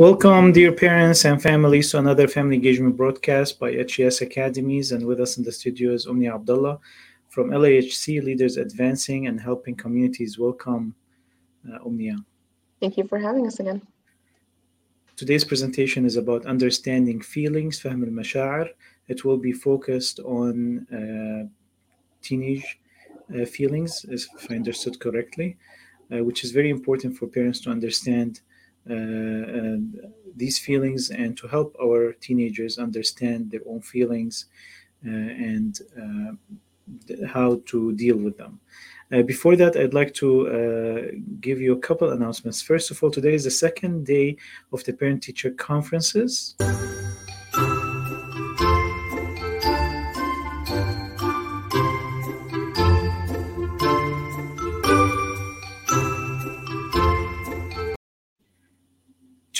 Welcome, dear parents and families, to another family engagement broadcast by HES Academies. And with us in the studio is Omnia Abdullah from LAHC Leaders Advancing and Helping Communities. Welcome, uh, Omnia. Thank you for having us again. Today's presentation is about understanding feelings, فهم Mashar. It will be focused on uh, teenage uh, feelings, if I understood correctly, uh, which is very important for parents to understand these feelings and to help our teenagers understand their own feelings uh, and uh, how to deal with them. Uh, before that, I'd like to uh, give you a couple announcements. First of all, today is the second day of the parent teacher conferences.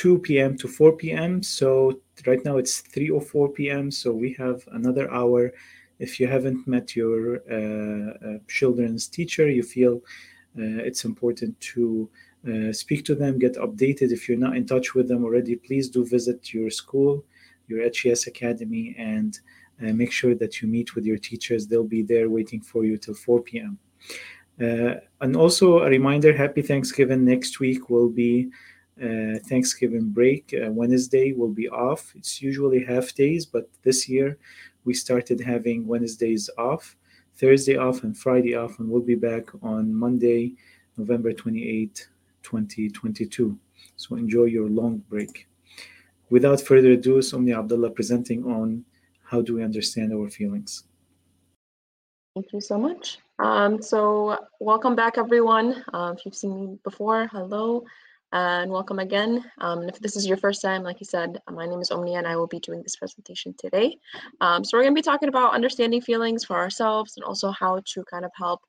2 p.m. to 4 p.m. So right now it's 3 or 4 p.m. So we have another hour. If you haven't met your uh, uh, children's teacher, you feel uh, it's important to uh, speak to them, get updated. If you're not in touch with them already, please do visit your school, your HES Academy, and uh, make sure that you meet with your teachers. They'll be there waiting for you till 4 p.m. And also a reminder happy Thanksgiving next week will be Thanksgiving break. Uh, Wednesday will be off. It's usually half days, but this year we started having Wednesdays off, Thursday off, and Friday off, and we'll be back on Monday, November 28, 2022. So enjoy your long break. Without further ado, Somni Abdullah presenting on how do we understand our feelings. Thank you so much. Um, so welcome back, everyone. Um, if you've seen me before, hello and welcome again. Um, if this is your first time, like you said, my name is Omnia and I will be doing this presentation today. Um, so we're going to be talking about understanding feelings for ourselves and also how to kind of help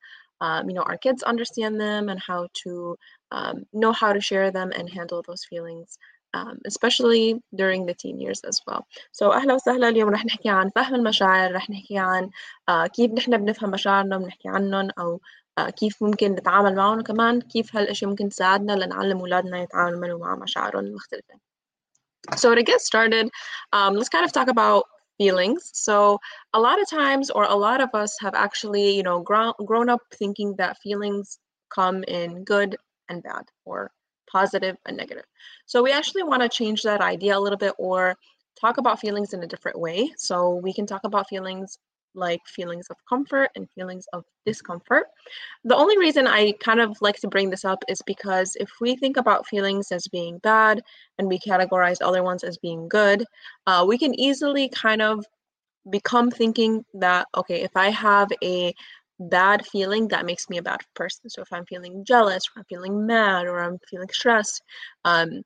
um, you know, our kids understand them and how to um, know how to share them and handle those feelings um, especially during the teen years as well. So أهلا وسهلا اليوم رح نحكي عن فهم المشاعر رح نحكي عن uh, كيف نحن بنفهم مشاعرنا وبنحكي عنهم أو كيف ممكن نتعامل معهم وكمان كيف هالاشياء ممكن تساعدنا لنعلم أولادنا يتعاملوا مع مشاعرهم المختلفة. So to get started, um, let's kind of talk about feelings. So a lot of times, or a lot of us have actually, you know, grown grown up thinking that feelings come in good and bad, or positive and negative. So we actually want to change that idea a little bit, or talk about feelings in a different way. So we can talk about feelings like feelings of comfort and feelings of discomfort. The only reason I kind of like to bring this up is because if we think about feelings as being bad and we categorize other ones as being good, uh, we can easily kind of become thinking that, okay, if I have a bad feeling, that makes me a bad person. So if I'm feeling jealous, or I'm feeling mad, or I'm feeling stressed, um,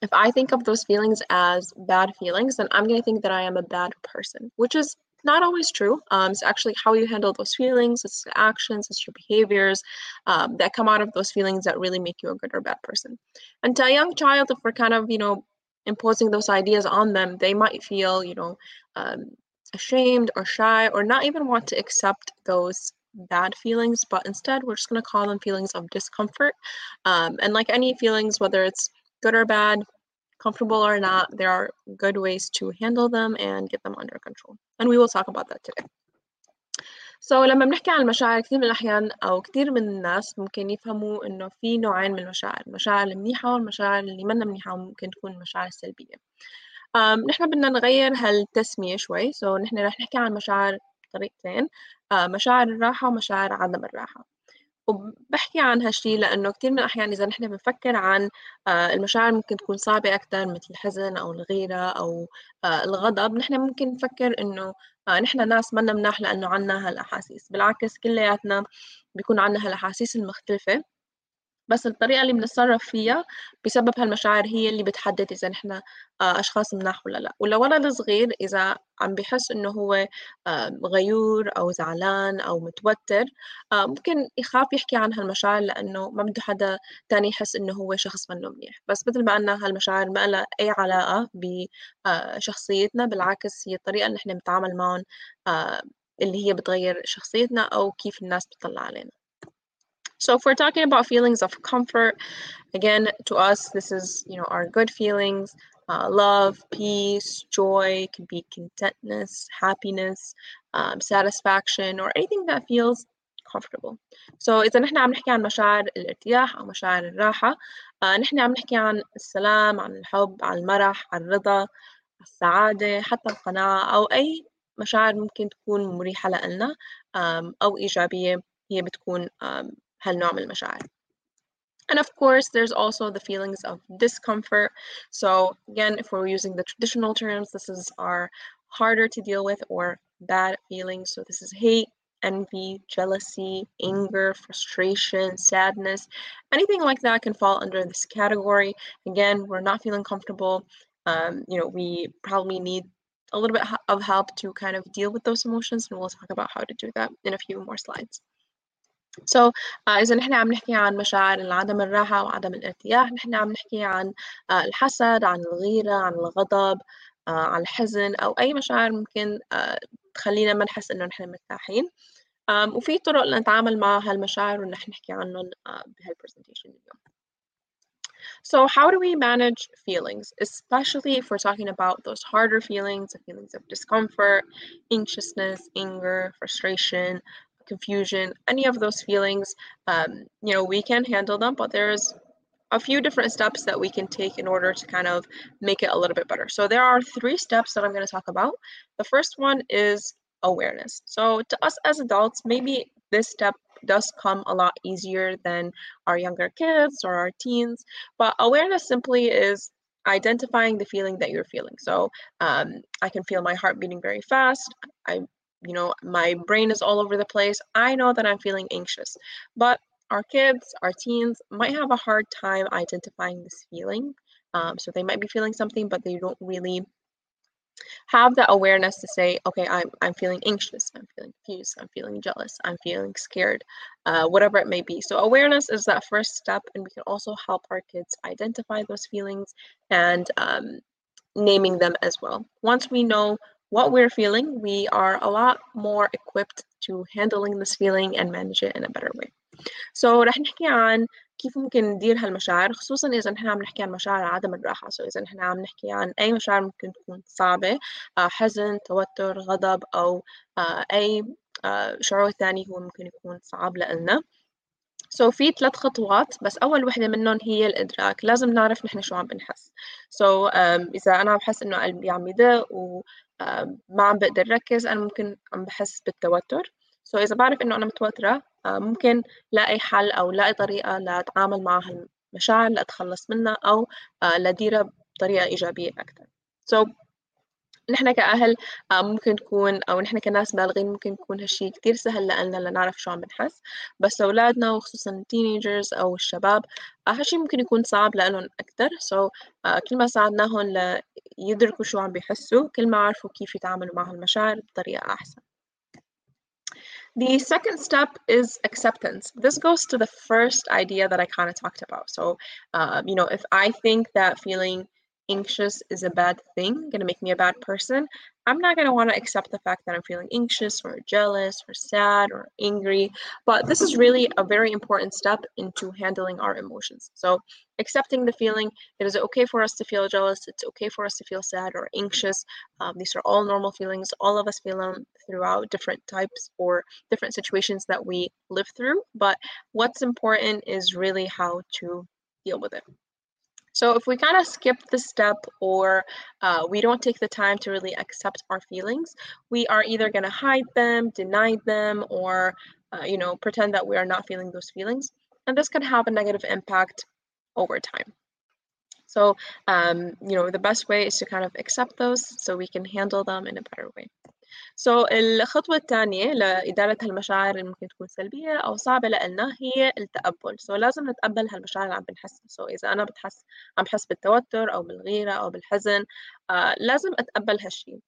if I think of those feelings as bad feelings, then I'm going to think that I am a bad person, which is not always true. Um, it's actually how you handle those feelings, it's the actions, it's your behaviors um, that come out of those feelings that really make you a good or bad person. And to a young child, if we're kind of, you know, imposing those ideas on them, they might feel, you know, um, ashamed or shy or not even want to accept those bad feelings, but instead we're just going to call them feelings of discomfort. Um, and like any feelings, whether it's good or bad, comfortable or not, there are good ways to handle them and get them under control. And we will talk about that today. So لما بنحكي عن المشاعر كثير من الأحيان أو كثير من الناس ممكن يفهموا إنه في نوعين من المشاعر، المشاعر المنيحة والمشاعر اللي منا منيحة وممكن تكون المشاعر السلبية. um, نحن بدنا نغير هالتسمية شوي، so نحن رح نحكي عن مشاعر بطريقتين، uh, مشاعر الراحة ومشاعر عدم الراحة. وبحكي عن هالشي لأنه كتير من الأحيان إذا نحن بنفكر عن آه، المشاعر ممكن تكون صعبة أكتر مثل الحزن أو الغيرة أو آه، الغضب. نحن ممكن نفكر إنه آه، نحن ناس منا مناح لأنه عنا هالأحاسيس. بالعكس كلياتنا بيكون عنا هالأحاسيس المختلفة. بس الطريقة اللي بنتصرف فيها بسبب هالمشاعر هي اللي بتحدد إذا نحن آه، أشخاص مناح ولا لأ. ولا ولد صغير إذا عم بحس إنه هو آه، غيور أو زعلان أو متوتر آه، ممكن يخاف يحكي عن هالمشاعر لأنه ما بده حدا تاني يحس إنه هو شخص منه منيح. بس مثل ما قلنا هالمشاعر ما لها أي علاقة بشخصيتنا بالعكس هي الطريقة اللي نحن بنتعامل معهم اللي هي بتغير شخصيتنا أو كيف الناس بتطلع علينا. So if we're talking about feelings of comfort, again, to us, this is you know our good feelings, uh, love, peace, joy, can be contentness, happiness, um, satisfaction, or anything that feels comfortable. So إذا نحن عم نحكي عن مشاعر الارتياح أو مشاعر الراحة آه نحن عم نحكي عن السلام عن الحب عن المرح عن الرضا السعادة حتى القناعة أو أي مشاعر ممكن تكون مريحة لنا أو إيجابية هي بتكون هالنوع من المشاعر And of course, there's also the feelings of discomfort. So again, if we're using the traditional terms, this is our harder to deal with or bad feelings. So this is hate, envy, jealousy, anger, frustration, sadness, anything like that can fall under this category. Again, we're not feeling comfortable. Um, you know, we probably need a little bit of help to kind of deal with those emotions, and we'll talk about how to do that in a few more slides. So uh, إذا نحن عم نحكي عن مشاعر عدم الراحة وعدم الارتياح نحن عم نحكي عن uh, الحسد عن الغيرة عن الغضب uh, عن الحزن أو أي مشاعر ممكن تخلينا ما نحس إنه نحن مرتاحين um, وفي طرق لنتعامل مع هالمشاعر ونحن نحكي عنهم بهالبرزنتيشن اليوم. So how do we manage feelings, especially if we're talking about those harder feelings, the feelings of discomfort, anxiousness, anger, frustration, confusion, any of those feelings, um, you know, we can handle them, but there's a few different steps that we can take in order to kind of make it a little bit better. So there are three steps that I'm going to talk about. The first one is awareness. So to us as adults, maybe this step does come a lot easier than our younger kids or our teens, but awareness simply is identifying the feeling that you're feeling. So um, I can feel my heart beating very fast. I you know, my brain is all over the place. I know that I'm feeling anxious. But our kids, our teens might have a hard time identifying this feeling. Um, so they might be feeling something, but they don't really have that awareness to say, okay, I'm, I'm feeling anxious, I'm feeling confused, I'm feeling jealous, I'm feeling scared, uh, whatever it may be. So, awareness is that first step, and we can also help our kids identify those feelings and um, naming them as well. Once we know what we're feeling, we are a lot more equipped to handling this feeling and manage it in a better way. So رح نحكي عن كيف ممكن ندير هالمشاعر خصوصا إذا نحن عم نحكي عن مشاعر عدم الراحة. سو إذا نحن عم نحكي عن أي مشاعر ممكن تكون صعبة حزن توتر غضب أو أي شعور ثاني هو ممكن يكون صعب لنا سو so في ثلاث خطوات بس أول وحدة منهم هي الإدراك. لازم نعرف نحن شو عم بنحس. سو so, um, إذا أنا بحس إنه قلبي عم يدق و آه، ما عم بقدر ركز أنا ممكن عم بحس بالتوتر. سو so إذا بعرف إنه أنا متوترة آه، ممكن لاقي حل أو لاقي طريقة لأتعامل مع هالمشاعر لأتخلص منها أو آه، لاديرها بطريقة إيجابية أكثر سو so نحن كأهل ممكن تكون أو نحن كناس بالغين ممكن يكون هالشي كتير سهل لنا لنعرف شو عم بنحس بس أولادنا وخصوصا التينيجرز أو الشباب هالشي ممكن يكون صعب لهم أكتر سو so, كل ما ساعدناهم ليدركوا شو عم بيحسوا كل ما عرفوا كيف يتعاملوا مع هالمشاعر بطريقة أحسن The second step is acceptance. This goes to the first idea that I kind of talked about. So, um, you know, if I think that feeling anxious is a bad thing, gonna make me a bad person, I'm not gonna want to accept the fact that I'm feeling anxious or jealous or sad or angry. But this is really a very important step into handling our emotions. So, accepting the feeling it is okay for us to feel jealous, it's okay for us to feel sad or anxious. Um, these are all normal feelings. All of us feel them throughout different types or different situations that we live through. But what's important is really how to deal with it. So if we kind of skip the step or uh, we don't take the time to really accept our feelings, we are either going to hide them, deny them, or uh, you know pretend that we are not feeling those feelings, and this can have a negative impact over time. So um, you know the best way is to kind of accept those so we can handle them in a better way. سو so, الخطوة الثانية لإدارة هالمشاعر اللي ممكن تكون سلبية أو صعبة لنا هي التقبل. سو so, لازم نتقبل هالمشاعر اللي عم بنحسها سو so, إذا أنا بتحس عم بحس بالتوتر أو بالغيرة أو بالحزن آه لازم أتقبل هالشي.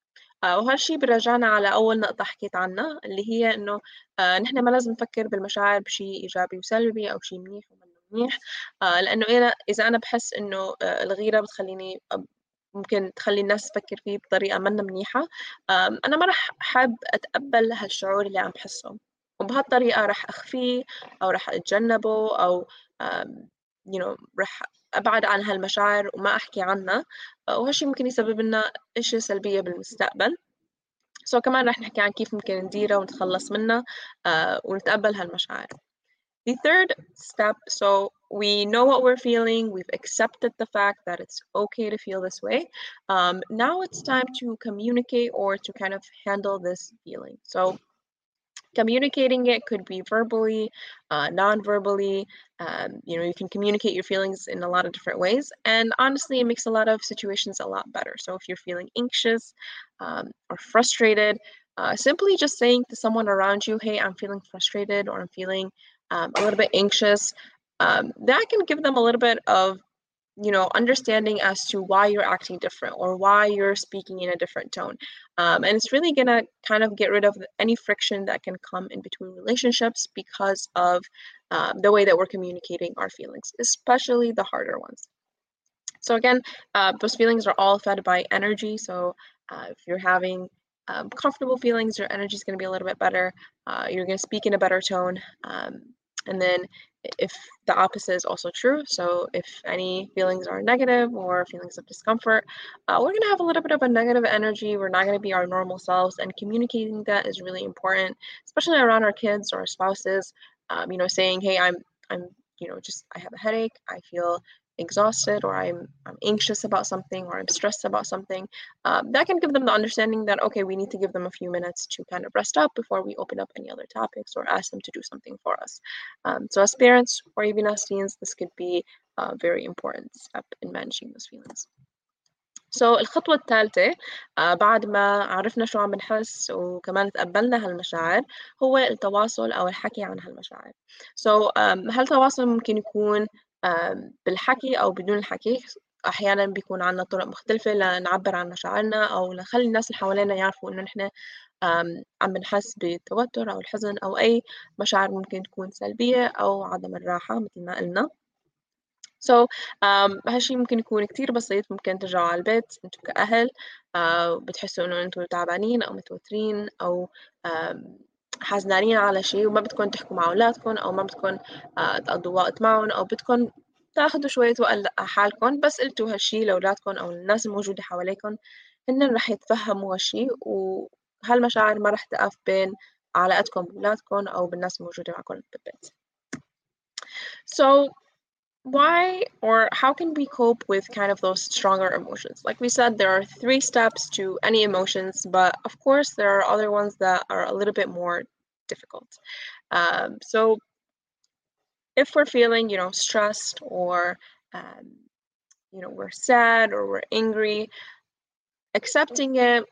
آه وهالشي بيرجعنا على أول نقطة حكيت عنها اللي هي إنه آه نحن ما لازم نفكر بالمشاعر بشيء إيجابي وسلبي أو شيء منيح ومنه منيح. آه لأنه إذا أنا بحس إنه آه الغيرة بتخليني ممكن تخلي الناس تفكر فيه بطريقة منا منيحة. أنا ما رح أحب أتقبل هالشعور اللي عم بحسه وبهالطريقة رح أخفيه أو رح أتجنبه أو you know رح أبعد عن هالمشاعر وما أحكي عنها. وهالشي ممكن يسبب لنا أشياء سلبية بالمستقبل. سو so, كمان رح نحكي عن كيف ممكن نديرها ونتخلص منها uh, ونتقبل هالمشاعر. The third step, so we know what we're feeling, we've accepted the fact that it's okay to feel this way. Um, now it's time to communicate or to kind of handle this feeling. So communicating it could be verbally, uh, non-verbally. Um, you know, you can communicate your feelings in a lot of different ways. And honestly, it makes a lot of situations a lot better. So if you're feeling anxious um, or frustrated, uh, simply just saying to someone around you, hey, I'm feeling frustrated or I'm feeling um, a little bit anxious, um, that can give them a little bit of you know understanding as to why you're acting different or why you're speaking in a different tone um, and it's really gonna kind of get rid of any friction that can come in between relationships because of um, the way that we're communicating our feelings especially the harder ones. So again uh, those feelings are all fed by energy so uh, if you're having um, comfortable feelings your energy is going to be a little bit better uh, you're going to speak in a better tone um, and then if the opposite is also true, so if any feelings are negative or feelings of discomfort, uh, we're going to have a little bit of a negative energy. We're not going to be our normal selves, and communicating that is really important, especially around our kids or our spouses. Um, you know, saying, "Hey, I'm, I'm, you know, just I have a headache. I feel exhausted or I'm, I'm anxious about something or I'm stressed about something, um, that can give them the understanding that, okay, we need to give them a few minutes to kind of rest up before we open up any other topics or ask them to do something for us. Um, so as parents or even as teens, this could be a very important step in managing those feelings. سو so, الخطوة الثالثة uh, بعد ما عرفنا شو عم بنحس وكمان تقبلنا هالمشاعر هو التواصل أو الحكي عن هالمشاعر. سو so, um, هالتواصل ممكن يكون بالحكي أو بدون الحكي أحيانا بيكون عنا طرق مختلفة لنعبر عن مشاعرنا أو نخلي الناس اللي حوالينا يعرفوا إنه نحن عم بنحس بالتوتر أو الحزن أو أي مشاعر ممكن تكون سلبية أو عدم الراحة مثل ما قلنا. So, um, هالشي ممكن يكون كتير بسيط ممكن ترجعوا على البيت أنتوا كأهل uh, بتحسوا إنه أنتوا تعبانين أو متوترين أو um, حزنانين على شيء وما بدكم تحكوا مع أولادكم أو ما بدكم آه، تقضوا وقت معهم أو بدكم تاخدوا شوية وقت حالكم بس قلتوا هالشي لأولادكم أو الناس الموجودة حواليكم هن رح يتفهموا هالشي وهالمشاعر ما رح تقف بين علاقتكم بأولادكم أو بالناس الموجودة معكم بالبيت. So why or how can we cope with kind of those stronger emotions? Like we said, there are three steps to any emotions, but of course, there are other ones that are a little bit more difficult. Um, so, if we're feeling, you know, stressed or, um, you know, we're sad or we're angry, accepting it,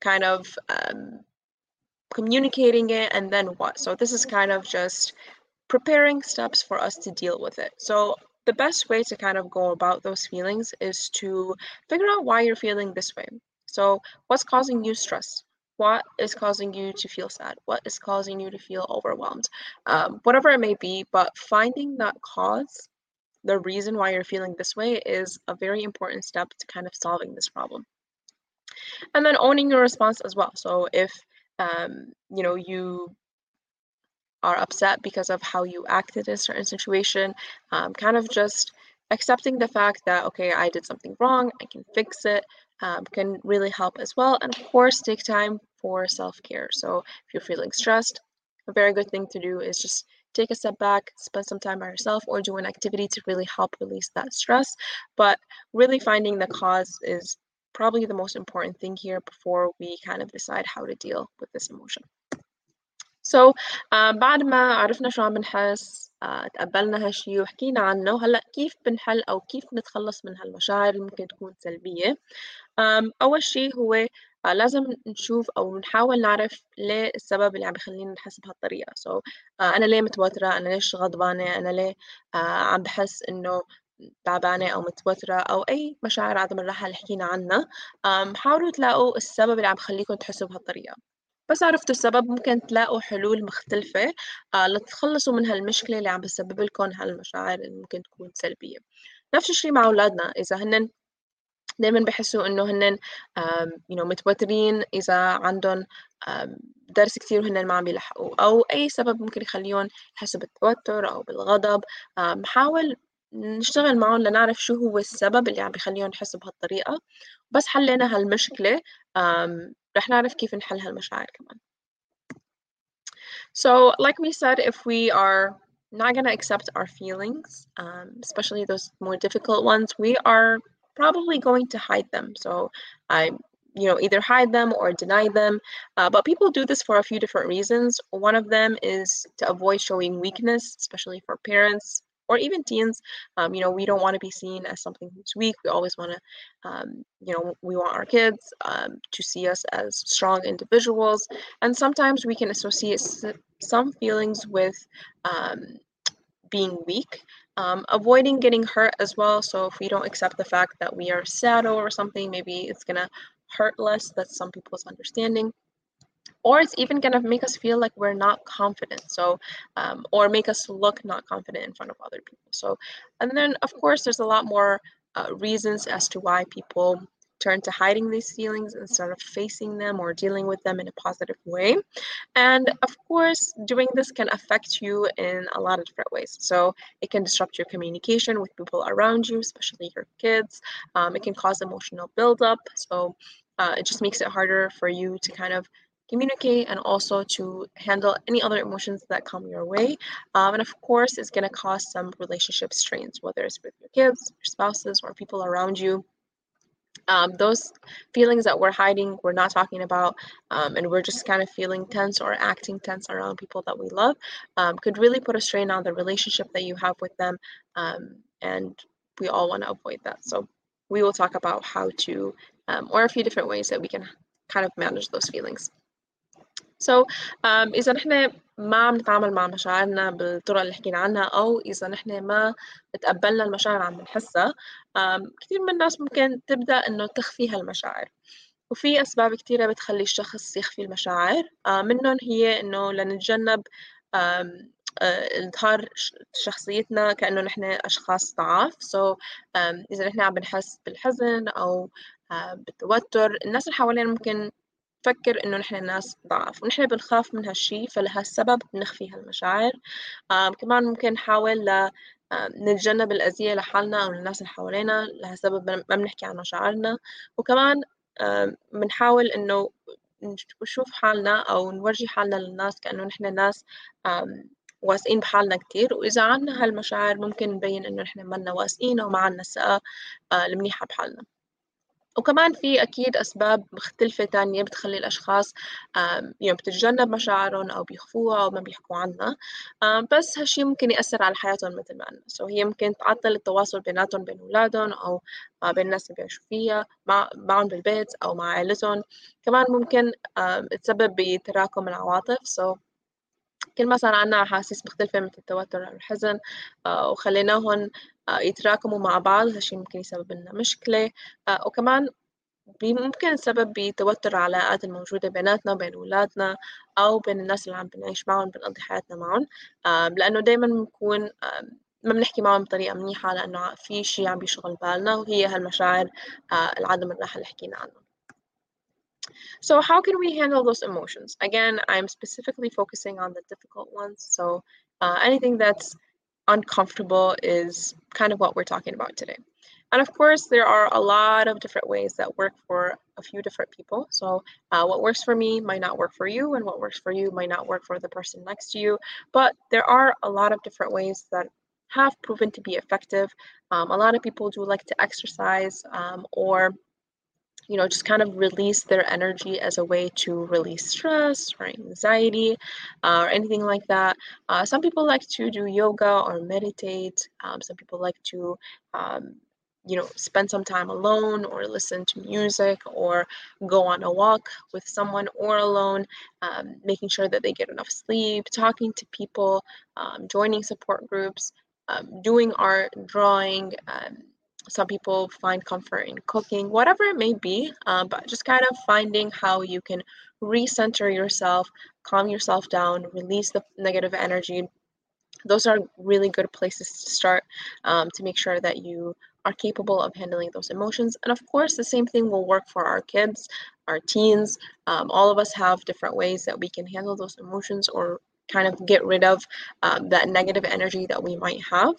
kind of um, communicating it, and then what? So, this is kind of just preparing steps for us to deal with it. So the best way to kind of go about those feelings is to figure out why you're feeling this way. So what's causing you stress? What is causing you to feel sad? What is causing you to feel overwhelmed? Um, whatever it may be, but finding that cause, the reason why you're feeling this way, is a very important step to kind of solving this problem. And then owning your response as well. So if um, you know you are upset because of how you acted in a certain situation, um, kind of just accepting the fact that, okay, I did something wrong, I can fix it, um, can really help as well. And of course, take time for self care. So if you're feeling stressed, a very good thing to do is just take a step back, spend some time by yourself, or do an activity to really help release that stress. But really finding the cause is probably the most important thing here before we kind of decide how to deal with this emotion. So uh, بعد ما عرفنا شو عم بنحس uh, تقبلنا هالشي وحكينا عنه هلأ كيف بنحل أو كيف نتخلص من هالمشاعر اللي ممكن تكون سلبية؟ um, أول شي هو uh, لازم نشوف أو نحاول نعرف ليه السبب اللي عم بخلينا نحس بهالطريقة. So uh, أنا ليه متوترة؟ أنا ليش غضبانة؟ أنا ليه عم بحس إنه تعبانة أو متوترة أو أي مشاعر عدم الراحة اللي حكينا عنها؟ حاولوا تلاقوا السبب اللي عم بخليكم تحسوا بهالطريقة. بس عرفتوا السبب ممكن تلاقوا حلول مختلفة آه لتتخلصوا من هالمشكلة اللي عم بسبب لكم هالمشاعر اللي ممكن تكون سلبية. نفس الشيء مع أولادنا إذا هن دايما بحسوا إنه هن you know, متوترين إذا عندهم درس كتير وهن ما عم بيلحقوا أو أي سبب ممكن يخليهم يحسوا بالتوتر أو بالغضب حاول نشتغل معهم لنعرف شو هو السبب اللي عم بيخليهم يحسوا بهالطريقة. بس حلينا هالمشكلة رح نعرف كيف نحل هالمشاعر كمان So, like we said, if we are not going to accept our feelings, um, especially those more difficult ones, we are probably going to hide them. So, I you know either hide them or deny them uh, but people do this for a few different reasons one of them is to avoid showing weakness especially for parents or even teens um, you know we don't want to be seen as something who's weak we always want to um, you know we want our kids um, to see us as strong individuals and sometimes we can associate some feelings with um, being weak um, avoiding getting hurt as well so if we don't accept the fact that we are sad over something maybe it's gonna hurt less that's some people's understanding or it's even going to make us feel like we're not confident so um, or make us look not confident in front of other people. So and then of course there's a lot more uh, reasons as to why people turn to hiding these feelings instead of facing them or dealing with them in a positive way. And of course doing this can affect you in a lot of different ways. So it can disrupt your communication with people around you especially your kids. Um, it can cause emotional buildup. So uh, it just makes it harder for you to kind of communicate and also to handle any other emotions that come your way. Um, and of course, it's going to cause some relationship strains, whether it's with your kids, your spouses, or people around you. Um, those feelings that we're hiding, we're not talking about, um, and we're just kind of feeling tense or acting tense around people that we love, um, could really put a strain on the relationship that you have with them. Um, and we all want to avoid that. So we will talk about how to, um, or a few different ways that we can kind of manage those feelings. So um, إذا نحن ما عم نتعامل مع مشاعرنا بالطرق اللي حكينا عنها أو إذا نحن ما تقبلنا المشاعر عم نحسها um, كثير من الناس ممكن تبدأ إنه تخفي هالمشاعر. وفي أسباب كثيرة بتخلي الشخص يخفي المشاعر. uh, منهم هي إنه لنتجنب um, إظهار شخصيتنا كأنه نحن أشخاص ضعاف. So um, إذا نحن عم بنحس بالحزن أو uh, بالتوتر الناس اللي حوالينا ممكن تفكر إنه نحن ناس ضعف ونحن بنخاف من هالشي فلهالسبب بنخفي هالمشاعر. آه كمان ممكن نحاول ل نتجنب الأذية لحالنا أو للناس اللي حوالينا لهالسبب ما بنحكي عن مشاعرنا. وكمان بنحاول إنه نشوف حالنا أو نورجي حالنا للناس كأنه نحن ناس واثقين بحالنا كتير. وإذا عنا هالمشاعر ممكن نبين إنه نحن منا واثقين أو ما عنا الثقة المنيحة بحالنا. وكمان في أكيد أسباب مختلفة تانية بتخلي الأشخاص يعني بتتجنب مشاعرهم أو بيخفوها أو ما بيحكوا عنها. بس هالشي ممكن يأثر على حياتهم مثل ما قلنا. سو هي ممكن تعطل التواصل بيناتهم بين أولادهم أو بين الناس اللي بيعيشوا فيها مع معهم بالبيت أو مع عائلتهم. كمان ممكن تسبب بتراكم العواطف. سو كل ما صار عنا أحاسيس مختلفة مثل التوتر أو الحزن وخليناهم يتراكموا مع بعض هالشي ممكن يسبب لنا مشكلة وكمان ممكن السبب بتوتر العلاقات الموجودة بيناتنا وبين أولادنا أو بين الناس اللي عم بنعيش معهم بنقضي حياتنا معهم لأنه دايما بنكون ما بنحكي معهم بطريقة منيحة لأنه في شي عم بيشغل بالنا وهي هالمشاعر العدم الراحة اللي حكينا عنها. So how can we handle those emotions? Again, I'm specifically focusing on the difficult ones. So uh, anything that's uncomfortable is kind of what we're talking about today. And of course, there are a lot of different ways that work for a few different people. So, uh, what works for me might not work for you, and what works for you might not work for the person next to you. But there are a lot of different ways that have proven to be effective. Um, a lot of people do like to exercise um, or you know, just kind of release their energy as a way to release stress or anxiety uh, or anything like that. Uh, some people like to do yoga or meditate. Um, some people like to, um, you know, spend some time alone or listen to music or go on a walk with someone or alone, um, making sure that they get enough sleep, talking to people, um, joining support groups, um, doing art, drawing um, some people find comfort in cooking, whatever it may be, um, but just kind of finding how you can recenter yourself, calm yourself down, release the negative energy. Those are really good places to start um, to make sure that you are capable of handling those emotions. And of course, the same thing will work for our kids, our teens. Um, all of us have different ways that we can handle those emotions or kind of get rid of um, that negative energy that we might have.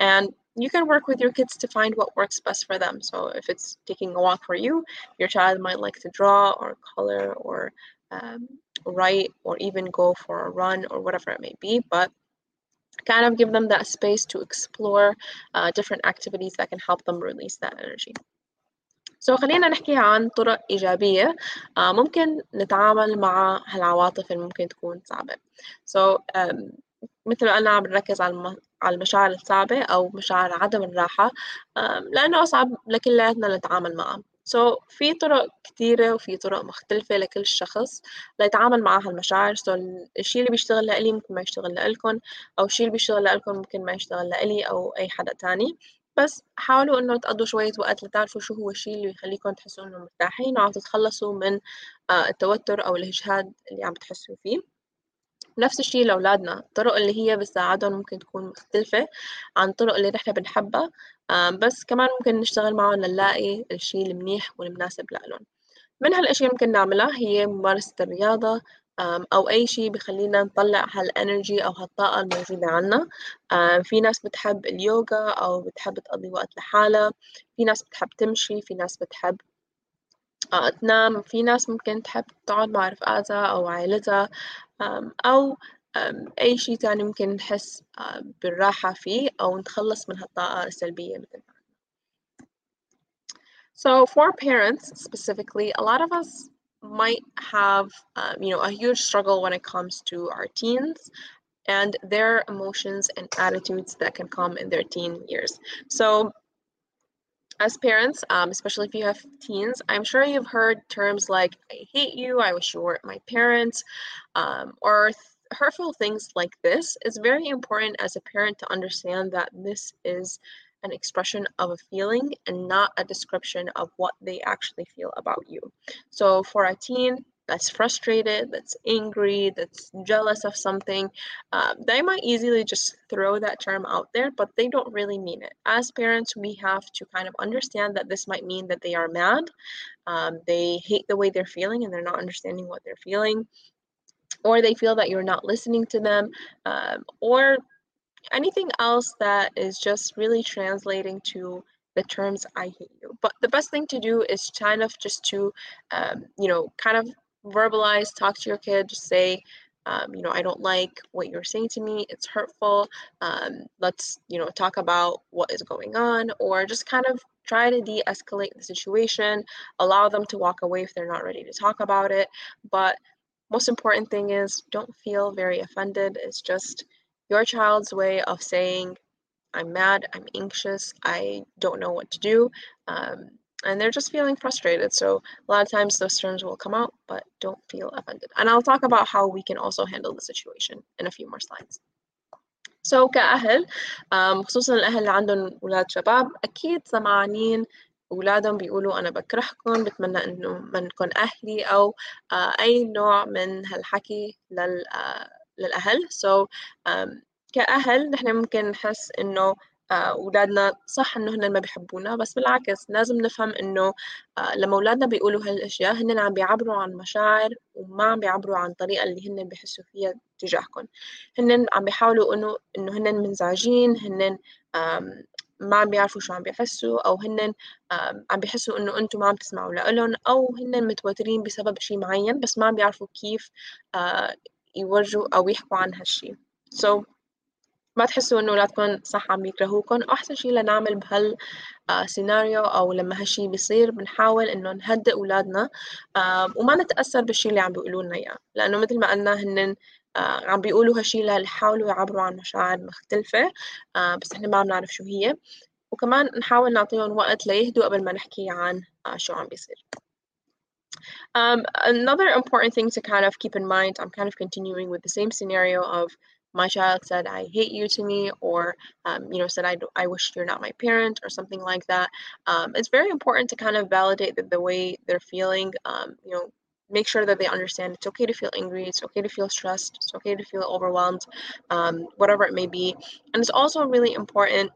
And you can work with your kids to find what works best for them. So if it's taking a walk for you, your child might like to draw or color or um, write or even go for a run or whatever it may be. But kind of give them that space to explore uh, different activities that can help them release that energy. سو so, خلينا نحكي عن طرق إيجابية uh, ممكن نتعامل مع هالعواطف اللي ممكن تكون صعبة. So um, مثل ما قلنا عم نركز على الم... على المشاعر الصعبة أو مشاعر عدم الراحة um, لأنه أصعب لكلياتنا نتعامل معها. سو so, في طرق كتيرة وفي طرق مختلفة لكل شخص ليتعامل مع هالمشاعر. سو so, الشيء اللي بيشتغل لإلي ممكن ما يشتغل لإلكم أو الشيء اللي بيشتغل لإلكم ممكن ما يشتغل لإلي أو أي حدا تاني. بس حاولوا إنه تقضوا شوية وقت لتعرفوا شو هو الشيء اللي يخليكم تحسوا إنه مرتاحين وعم تتخلصوا من التوتر أو الإجهاد اللي عم تحسوا فيه. نفس الشيء لأولادنا الطرق اللي هي بتساعدهم ممكن تكون مختلفة عن الطرق اللي نحن بنحبها بس كمان ممكن نشتغل معهم لنلاقي الشيء المنيح والمناسب لهم من هالأشياء ممكن نعملها هي ممارسة الرياضة أو أي شيء بخلينا نطلع هالإنرجي أو هالطاقة الموجودة عنا. في ناس بتحب اليوغا أو بتحب تقضي وقت لحالها في ناس بتحب تمشي في ناس بتحب تنام في ناس ممكن تحب تقعد مع رفقاتها أو عائلتها أو أي شيء تاني ممكن نحس بالراحة فيه أو نتخلص من هالطاقة السلبية مثل So for parents specifically, a lot of us might have, um, you know, a huge struggle when it comes to our teens and their emotions and attitudes that can come in their teen years. So as parents, um, especially if you have teens, I'm sure you've heard terms like "I hate you," "I wish you weren't my parent," um, or th- hurtful things like this. It's very important as a parent to understand that this is an expression of a feeling and not a description of what they actually feel about you. So for a teen, that's frustrated, that's angry, that's jealous of something, um, they might easily just throw that term out there, but they don't really mean it. As parents, we have to kind of understand that this might mean that they are mad, um, they hate the way they're feeling, and they're not understanding what they're feeling, or they feel that you're not listening to them, um, or anything else that is just really translating to the terms I hate you. But the best thing to do is kind of just to, um, you know, kind of verbalize, talk to your kid, just say, um, you know, I don't like what you're saying to me. It's hurtful. Um, let's, you know, talk about what is going on, or just kind of try to de escalate the situation, allow them to walk away if they're not ready to talk about it. But most important thing is don't feel very offended. It's just your child's way of saying, I'm mad, I'm anxious, I don't know what to do. Um, and they're just feeling frustrated. So a lot of times those terms will come out, but don't feel offended. And I'll talk about how we can also handle the situation in a few more slides. So كأهل خصوصا الأهل اللي عندهم أولاد شباب أكيد سمعانين أولادهم بيقولوا أنا بكرهكم بتمنى إنه منكم أهلي أو أي نوع من هالحكي لل للأهل. So كأهل نحن ممكن نحس إنه أولادنا صح إنه هن ما بيحبونا بس بالعكس لازم نفهم إنه لما أولادنا بيقولوا هالأشياء هن عم بيعبروا عن مشاعر وما عم بيعبروا عن الطريقة اللي هن بيحسوا فيها تجاهكم هن عم بيحاولوا إنه إنه هن منزعجين هن ما عم بيعرفوا شو عم بيحسوا أو هن عم بيحسوا إنه أنتم ما عم تسمعوا لإلهم أو هن متوترين بسبب شيء معين بس ما عم بيعرفوا كيف يورجوا أو يحكوا عن هالشيء so ما تحسوا إنه أولادكم صح عم يكرهوكم؟ أحسن شيء لنعمل بهال سيناريو أو لما هالشي بيصير بنحاول إنه نهدئ أولادنا وما نتأثر بالشي اللي عم بيقولوا لنا إياه. لأنه مثل ما قلنا هن عم بيقولوا هالشي ليحاولوا يعبروا عن مشاعر مختلفة بس إحنا ما عم نعرف شو هي. وكمان نحاول نعطيهم وقت ليهدوا قبل ما نحكي عن شو عم بيصير. Um, another important thing to kind of keep in mind, I'm kind of continuing with the same scenario of my child said I hate you to me or um, you know said I, I wish you're not my parent or something like that. Um, it's very important to kind of validate the, the way they're feeling um, you know make sure that they understand it's okay to feel angry it's okay to feel stressed it's okay to feel overwhelmed whatever it may be. And it's also really important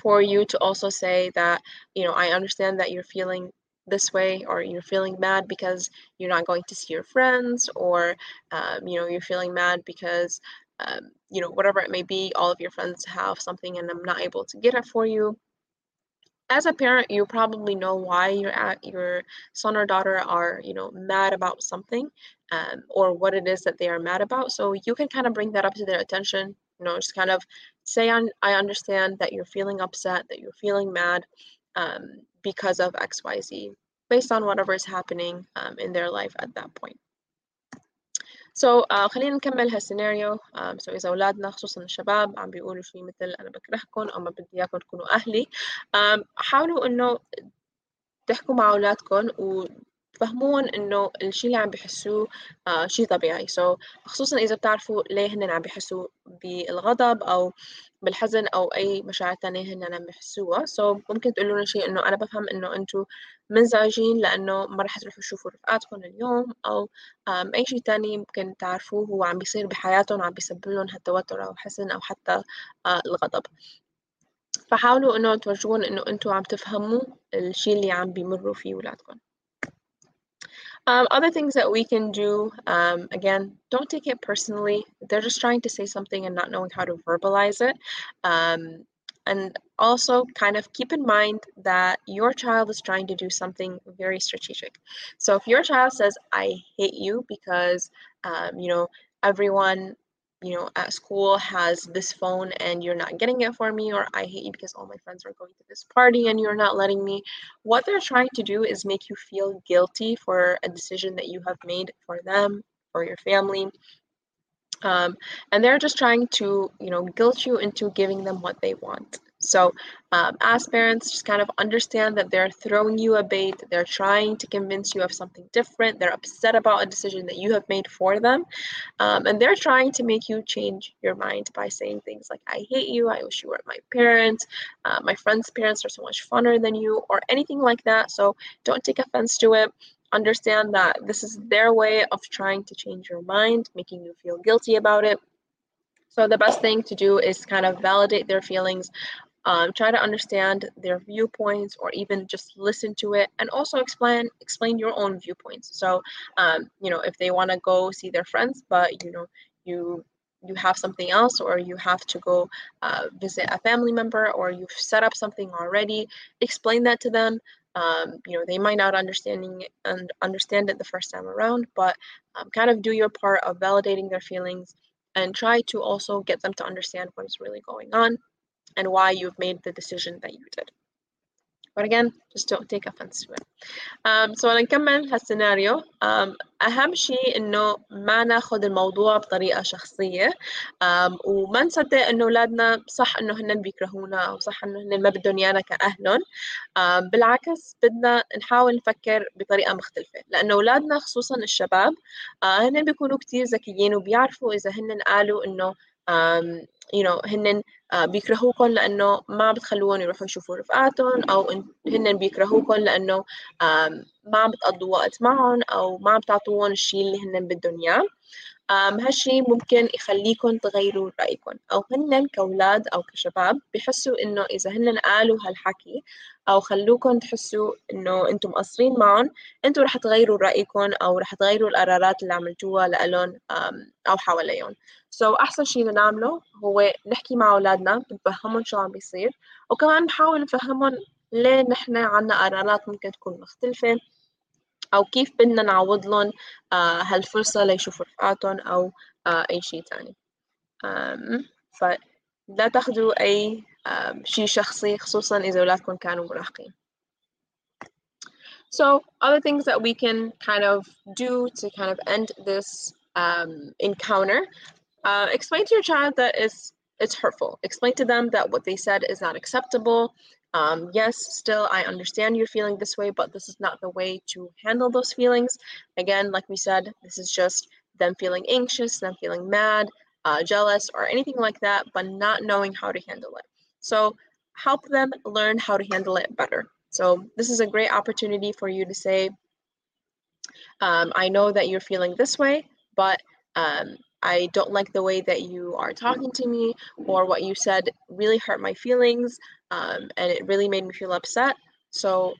for you to also say that you know i understand that you're feeling this way or you're feeling mad because you're not going to see your friends or um, you know you're feeling mad because um, you know, whatever it may be, all of your friends have something and I'm not able to get it for you. As a parent, you probably know why your your son or daughter are, you know, mad about something, um, or what it is that they are mad about. So you can kind of bring that up to their attention. You know, just kind of say, "I understand that you're feeling upset, that you're feeling mad, um, because of X, Y, Z." based on whatever is happening um, in their life at that point. So uh, خلينا نكمل هالسيناريو um, so إذا أولادنا خصوصا الشباب عم بيقولوا شيء مثل أنا بكرهكم أو ما بدي إياكم تكونوا أهلي um, حاولوا إنه تحكوا مع أولادكم و تفهمون إنه الشيء اللي عم بيحسوه آه شيء طبيعي. سو so, خصوصا إذا بتعرفوا ليه هن عم بيحسوا بالغضب أو بالحزن أو أي مشاعر تانية هن عم بيحسوها. سو so, ممكن تقولوا لنا شيء إنه أنا بفهم إنه أنتم منزعجين لأنه ما رح تروحوا تشوفوا رفقاتكم اليوم أو أي شيء تاني ممكن تعرفوه هو عم بيصير بحياتهم عم بيسبب لهم هالتوتر أو حزن أو حتى آه الغضب. فحاولوا إنه تورجون إنه أنتم عم تفهموا الشيء اللي عم بيمروا فيه ولادكم. Um, other things that we can do, um, again, don't take it personally. They're just trying to say something and not knowing how to verbalize it. Um, and also kind of keep in mind that your child is trying to do something very strategic. So if your child says, I hate you because, um, you know, everyone you know, at school has this phone and you're not getting it for me, or I hate you because all my friends are going to this party and you're not letting me. What they're trying to do is make you feel guilty for a decision that you have made for them, for your family. Um, and they're just trying to, you know, guilt you into giving them what they want. So, um, as parents, just kind of understand that they're throwing you a bait, they're trying to convince you of something different, they're upset about a decision that you have made for them, um, and they're trying to make you change your mind by saying things like, I hate you, I wish you weren't my parents, uh, my friends' parents are so much funner than you, or anything like that. So, don't take offense to it understand that this is their way of trying to change your mind, making you feel guilty about it. So the best thing to do is kind of validate their feelings, um, try to understand their viewpoints or even just listen to it and also explain explain your own viewpoints. So um, you know if they want to go see their friends but you know you you have something else or you have to go uh, visit a family member or you've set up something already explain that to them. Um, you know they might not understanding and understand it the first time around but um, kind of do your part of validating their feelings and try to also get them to understand what is really going on and why you've made the decision that you did. But again, just don't take offense to it. Um, so نكمل هالسيناريو um, أهم شيء إنه ما ناخذ الموضوع بطريقة شخصية um, وما نصدق إنه أولادنا صح إنه هن بيكرهونا أو صح إنه هن ما بدهم إيانا كأهلهم um, بالعكس بدنا نحاول نفكر بطريقة مختلفة لأنه أولادنا خصوصا الشباب uh, هن بيكونوا كتير ذكيين وبيعرفوا إذا هن قالوا إنه um, you know هن بيكرهوكم لأنه ما بتخلوهم يروحوا يشوفوا رفقاتهم أو هن بيكرهوكم لأنه ما عم بتقضوا وقت معهم أو ما عم تعطوهم الشيء اللي هن بدهم إياه. هالشي ممكن يخليكم تغيروا رأيكم أو هن كأولاد أو كشباب بحسوا إنه إذا هن قالوا هالحكي أو خلوكم تحسوا إنه أنتم مقصرين معهم أنتم رح تغيروا رأيكم أو رح تغيروا القرارات اللي عملتوها لإلهم أو حواليهم سو so, أحسن شيء نعمله هو نحكي مع أولادنا نفهمهم شو عم بيصير وكمان نحاول نفهمهم ليه نحن عنا قرارات ممكن تكون مختلفة أو كيف بدنا نعوض لهم آه هالفرصة ليشوفوا رفقاتهم أو آه أي شيء تاني. فلا تاخذوا أي شيء شخصي خصوصا إذا أولادكم كانوا مراهقين. So other things that we can kind of do to kind of end this um, encounter, uh, explain to your child that it's it's hurtful. Explain to them that what they said is not acceptable. Um, yes, still, I understand you're feeling this way, but this is not the way to handle those feelings. Again, like we said, this is just them feeling anxious, them feeling mad, uh, jealous, or anything like that, but not knowing how to handle it. So, help them learn how to handle it better. So, this is a great opportunity for you to say, um, I know that you're feeling this way, but um, I don't like the way that you are talking to me, or what you said really hurt my feelings, um, and it really made me feel upset. So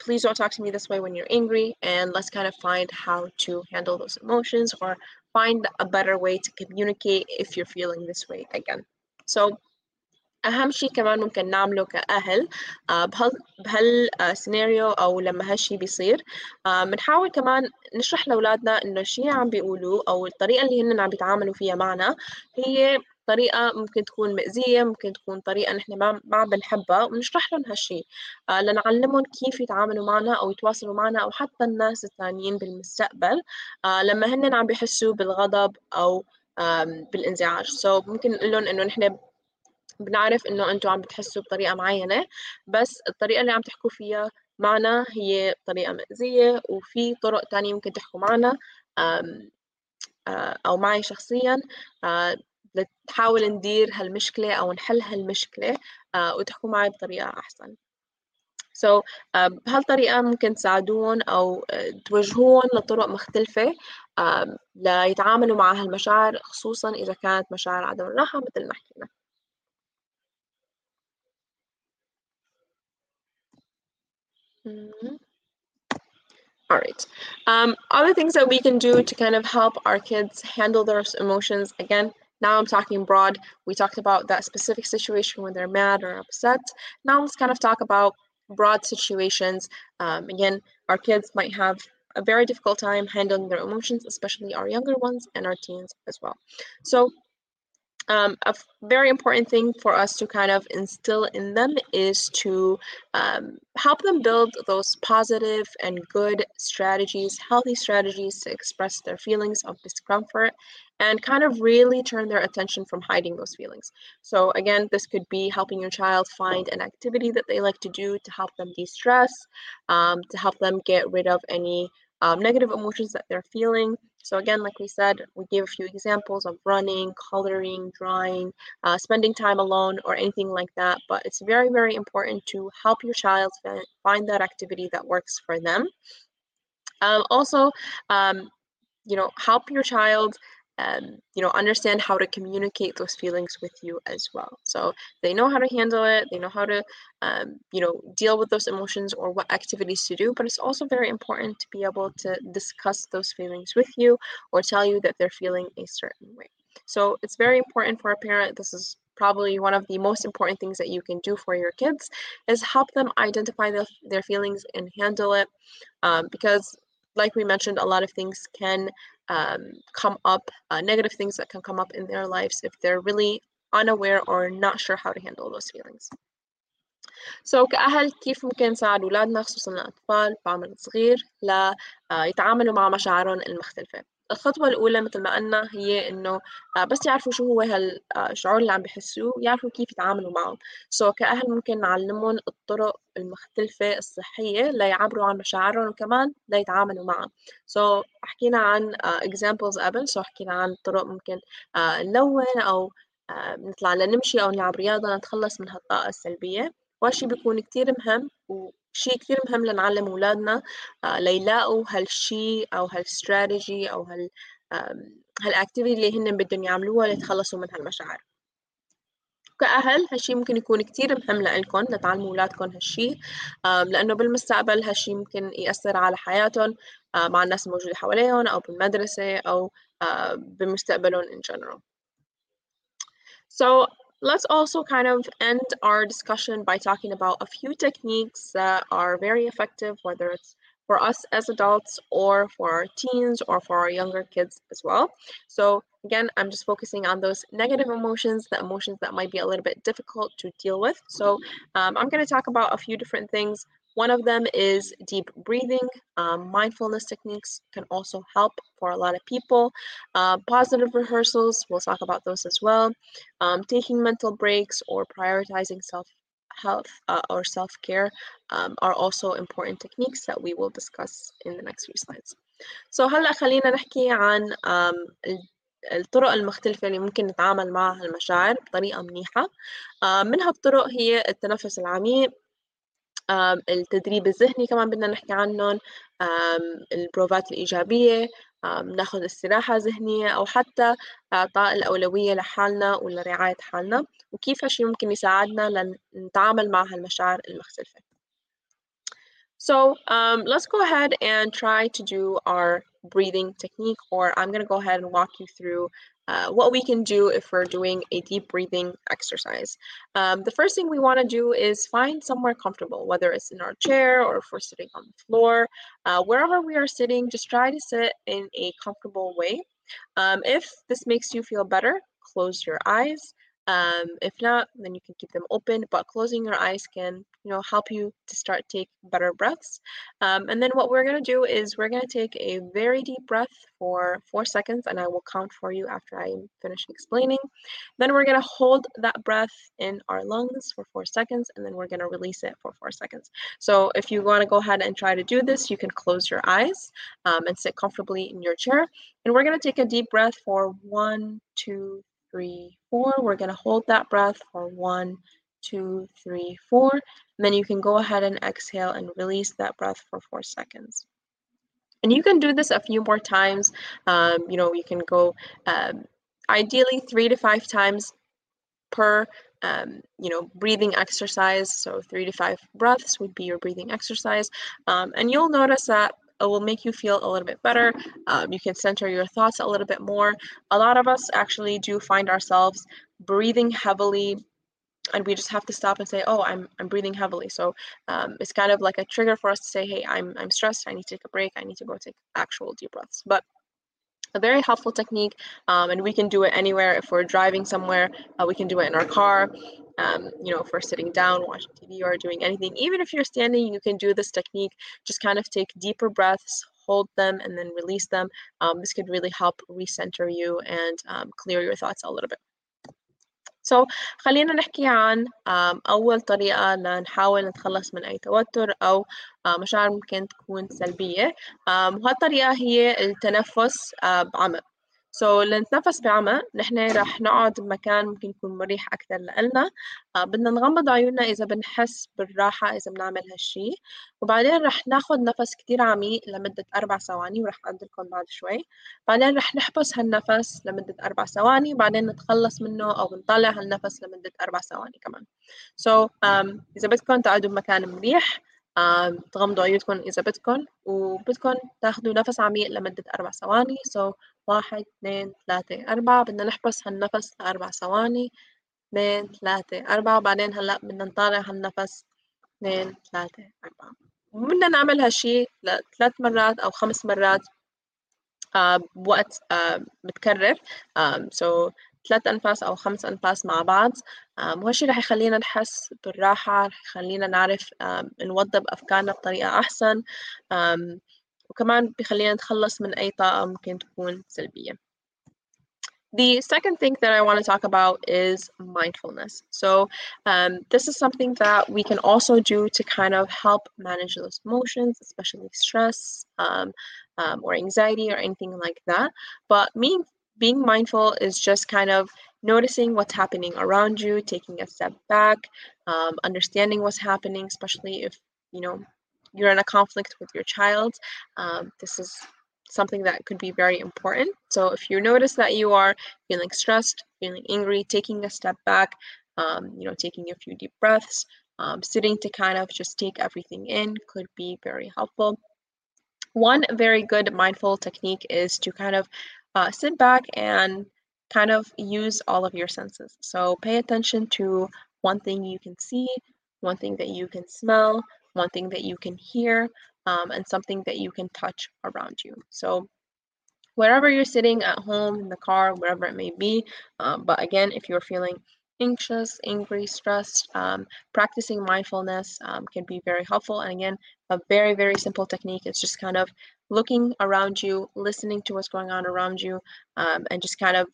please don't talk to me this way when you're angry, and let's kind of find how to handle those emotions or find a better way to communicate if you're feeling this way again so أهم شيء كمان ممكن نعمله كأهل بهال بهالسيناريو أو لما هالشي بيصير بنحاول كمان نشرح لأولادنا إنه الشيء عم بيقولوه أو الطريقة اللي هن عم بيتعاملوا فيها معنا هي طريقة ممكن تكون مأزية ممكن تكون طريقة نحن ما ما بنحبها ونشرح لهم هالشي لنعلمهم كيف يتعاملوا معنا أو يتواصلوا معنا أو حتى الناس الثانيين بالمستقبل لما هن عم بيحسوا بالغضب أو بالانزعاج سو so ممكن نقول لهم إنه نحن بنعرف إنه أنتوا عم بتحسوا بطريقة معينة بس الطريقة اللي عم تحكوا فيها معنا هي طريقة مأزية وفي طرق تانية ممكن تحكوا معنا أو معي شخصيا لتحاول ندير هالمشكلة أو نحل هالمشكلة وتحكوا معي بطريقة أحسن So بهالطريقة ممكن تساعدون أو توجهون لطرق مختلفة ليتعاملوا مع هالمشاعر خصوصا إذا كانت مشاعر عدم الراحة مثل ما حكينا. Mm-hmm. All right. Um, other things that we can do to kind of help our kids handle their emotions. Again, now I'm talking broad. We talked about that specific situation when they're mad or upset. Now let's kind of talk about broad situations. Um, again, our kids might have a very difficult time handling their emotions, especially our younger ones and our teens as well. So um, a very important thing for us to kind of instill in them is to um, help them build those positive and good strategies, healthy strategies to express their feelings of discomfort and kind of really turn their attention from hiding those feelings. So, again, this could be helping your child find an activity that they like to do to help them de stress, um, to help them get rid of any um, negative emotions that they're feeling. So again, like we said, we gave a few examples of running, coloring, drawing, uh, spending time alone, or anything like that. But it's very, very important to help your child find that activity that works for them. Um, also, um, you know, help your child um, you know, understand how to communicate those feelings with you as well. So they know how to handle it, they know how to, um, you know, deal with those emotions or what activities to do. But it's also very important to be able to discuss those feelings with you or tell you that they're feeling a certain way. So it's very important for a parent. This is probably one of the most important things that you can do for your kids is help them identify the, their feelings and handle it um, because like we mentioned a lot of things can um, come up, uh, negative things that can come up in their lives if they're really unaware or not sure how to handle those feelings. So كأهل كيف ممكن نساعد أولادنا خصوصا الأطفال بعمر صغير ليتعاملوا مع مشاعرهم المختلفة الخطوة الأولى مثل ما قلنا هي إنه بس يعرفوا شو هو هالشعور اللي عم بحسوه يعرفوا كيف يتعاملوا معه سو so, كأهل ممكن نعلمهم الطرق المختلفة الصحية ليعبروا عن مشاعرهم وكمان ليتعاملوا معها سو so, حكينا عن examples قبل سو so, حكينا عن طرق ممكن نلون أو نطلع لنمشي أو نلعب رياضة نتخلص من هالطاقة السلبية. وهالشي بيكون كتير مهم وشي كتير مهم لنعلم أولادنا ليلاقوا هالشي أو هالستراتيجي أو هال هالأكتيفيتي اللي هن بدهم يعملوها ليتخلصوا من هالمشاعر كأهل هالشي ممكن يكون كتير مهم لإلكم لتعلموا أولادكم هالشي لأنه بالمستقبل هالشي ممكن يأثر على حياتهم مع الناس الموجودة حواليهم أو بالمدرسة أو بمستقبلهم in general. So let's also kind of end our discussion by talking about a few techniques that are very effective, whether it's for us as adults or for our teens or for our younger kids as well. So again, I'm just focusing on those negative emotions, the emotions that might be a little bit difficult to deal with. So um, I'm going to talk about a few different things. One of them is deep breathing. Um, mindfulness techniques can also help for a lot of people. Uh, positive rehearsals, we'll talk about those as well. Um, taking mental breaks or prioritizing self health uh, or self care um, are also important techniques that we will discuss in the next few slides. So هلا خلينا نحكي عن الطرق المختلفة اللي ممكن نتعامل مع المشاعر بطريقة منيحة من هالطرق هي التنفس العميق التدريب الذهني كمان بدنا نحكي عنهم البروفات الإيجابية ناخذ استراحة ذهنية أو حتى إعطاء الأولوية لحالنا ولرعاية حالنا وكيف هالشي ممكن يساعدنا لنتعامل مع هالمشاعر المختلفة. So um, let's go ahead and try to do our breathing technique, or I'm going to go ahead and walk you through uh, what we can do if we're doing a deep breathing exercise. Um, the first thing we want to do is find somewhere comfortable, whether it's in our chair or if we're sitting on the floor. Uh, wherever we are sitting, just try to sit in a comfortable way. Um, if this makes you feel better, close your eyes. Um, if not, then you can keep them open, but closing your eyes can, you know, help you to start take better breaths. Um, and then what we're going to do is we're going to take a very deep breath for four seconds, and I will count for you after I finish explaining. Then we're going to hold that breath in our lungs for four seconds, and then we're going to release it for four seconds. So if you want to go ahead and try to do this, you can close your eyes um, and sit comfortably in your chair. And we're going to take a deep breath for one, two, three, four. We're going to hold that breath for one, two, three, four. And then you can go ahead and exhale and release that breath for four seconds. And you can do this a few more times. Um, you know, you can go um, ideally three to five times per um, you know breathing exercise so three to five breaths would be your breathing exercise um, and you'll notice that it will make you feel a little bit better. Um, you can center your thoughts a little bit more. A lot of us actually do find ourselves breathing heavily and we just have to stop and say oh i'm i'm breathing heavily so um, it's kind of like a trigger for us to say hey i'm i'm stressed i need to take a break i need to go take actual deep breaths but a very helpful technique um, and we can do it anywhere if we're driving somewhere uh, we can do it in our car um, you know, if we're sitting down, watching TV, or doing anything. Even if you're standing, you can do this technique. Just kind of take deeper breaths, hold them, and then release them. Um, this could really help recenter you and um, clear your thoughts a little bit. So خلينا نحكي عن أول طريقة لنحاول نتخلص من أي توتر أو uh, مشاعر ممكن تكون سلبية. وهالطريقة هي التنفس uh, بعمق سو so, لنتنفس بعمق نحن رح نقعد بمكان ممكن يكون مريح أكثر لنا آه بدنا نغمض عيوننا إذا بنحس بالراحة إذا بنعمل هالشي. وبعدين رح ناخد نفس كتير عميق لمدة أربع ثواني ورح أعدلكم بعد شوي. بعدين رح نحبس هالنفس لمدة أربع ثواني بعدين نتخلص منه أو بنطلع هالنفس لمدة أربع ثواني كمان. سو so, um, إذا بدكم تقعدوا بمكان مريح تغمضوا عيونكم إذا بدكم وبدكم تاخدوا نفس عميق لمدة أربع ثواني. سو so, واحد اثنين ثلاثة أربعة. بدنا نحبس هالنفس لأربع ثواني. اثنين ثلاثة أربعة. وبعدين هلأ بدنا نطالع هالنفس. اثنين ثلاثة أربعة. بدنا نعمل هالشي لثلاث مرات أو خمس مرات uh, بوقت uh, متكرر. um, so ثلاث أنفاس أو خمس أنفاس مع بعض. وهالشي رح يخلينا نحس بالراحة رح يخلينا نعرف نوضب أفكارنا بطريقة أحسن وكمان بيخلينا نتخلص من أي طاقة ممكن تكون سلبية. The second thing that I want to talk about is mindfulness. So, um, this is something that we can also do to kind of help manage those emotions, especially stress um, um, or anxiety or anything like that. But me being mindful is just kind of noticing what's happening around you, taking a step back, um, understanding what's happening, especially if you know you're in a conflict with your child. Um, this is something that could be very important. So if you notice that you are feeling stressed, feeling angry, taking a step back, um, you know, taking a few deep breaths, um, sitting to kind of just take everything in could be very helpful. One very good mindful technique is to kind of uh, sit back and kind of use all of your senses. So pay attention to one thing you can see, one thing that you can smell, one thing that you can hear, um, and something that you can touch around you. So wherever you're sitting at home, in the car, wherever it may be. Um, but again, if you're feeling anxious, angry, stressed, um, practicing mindfulness um, can be very helpful. And again, a very, very simple technique is just kind of looking around you, listening to what's going on around you, um, and just kind of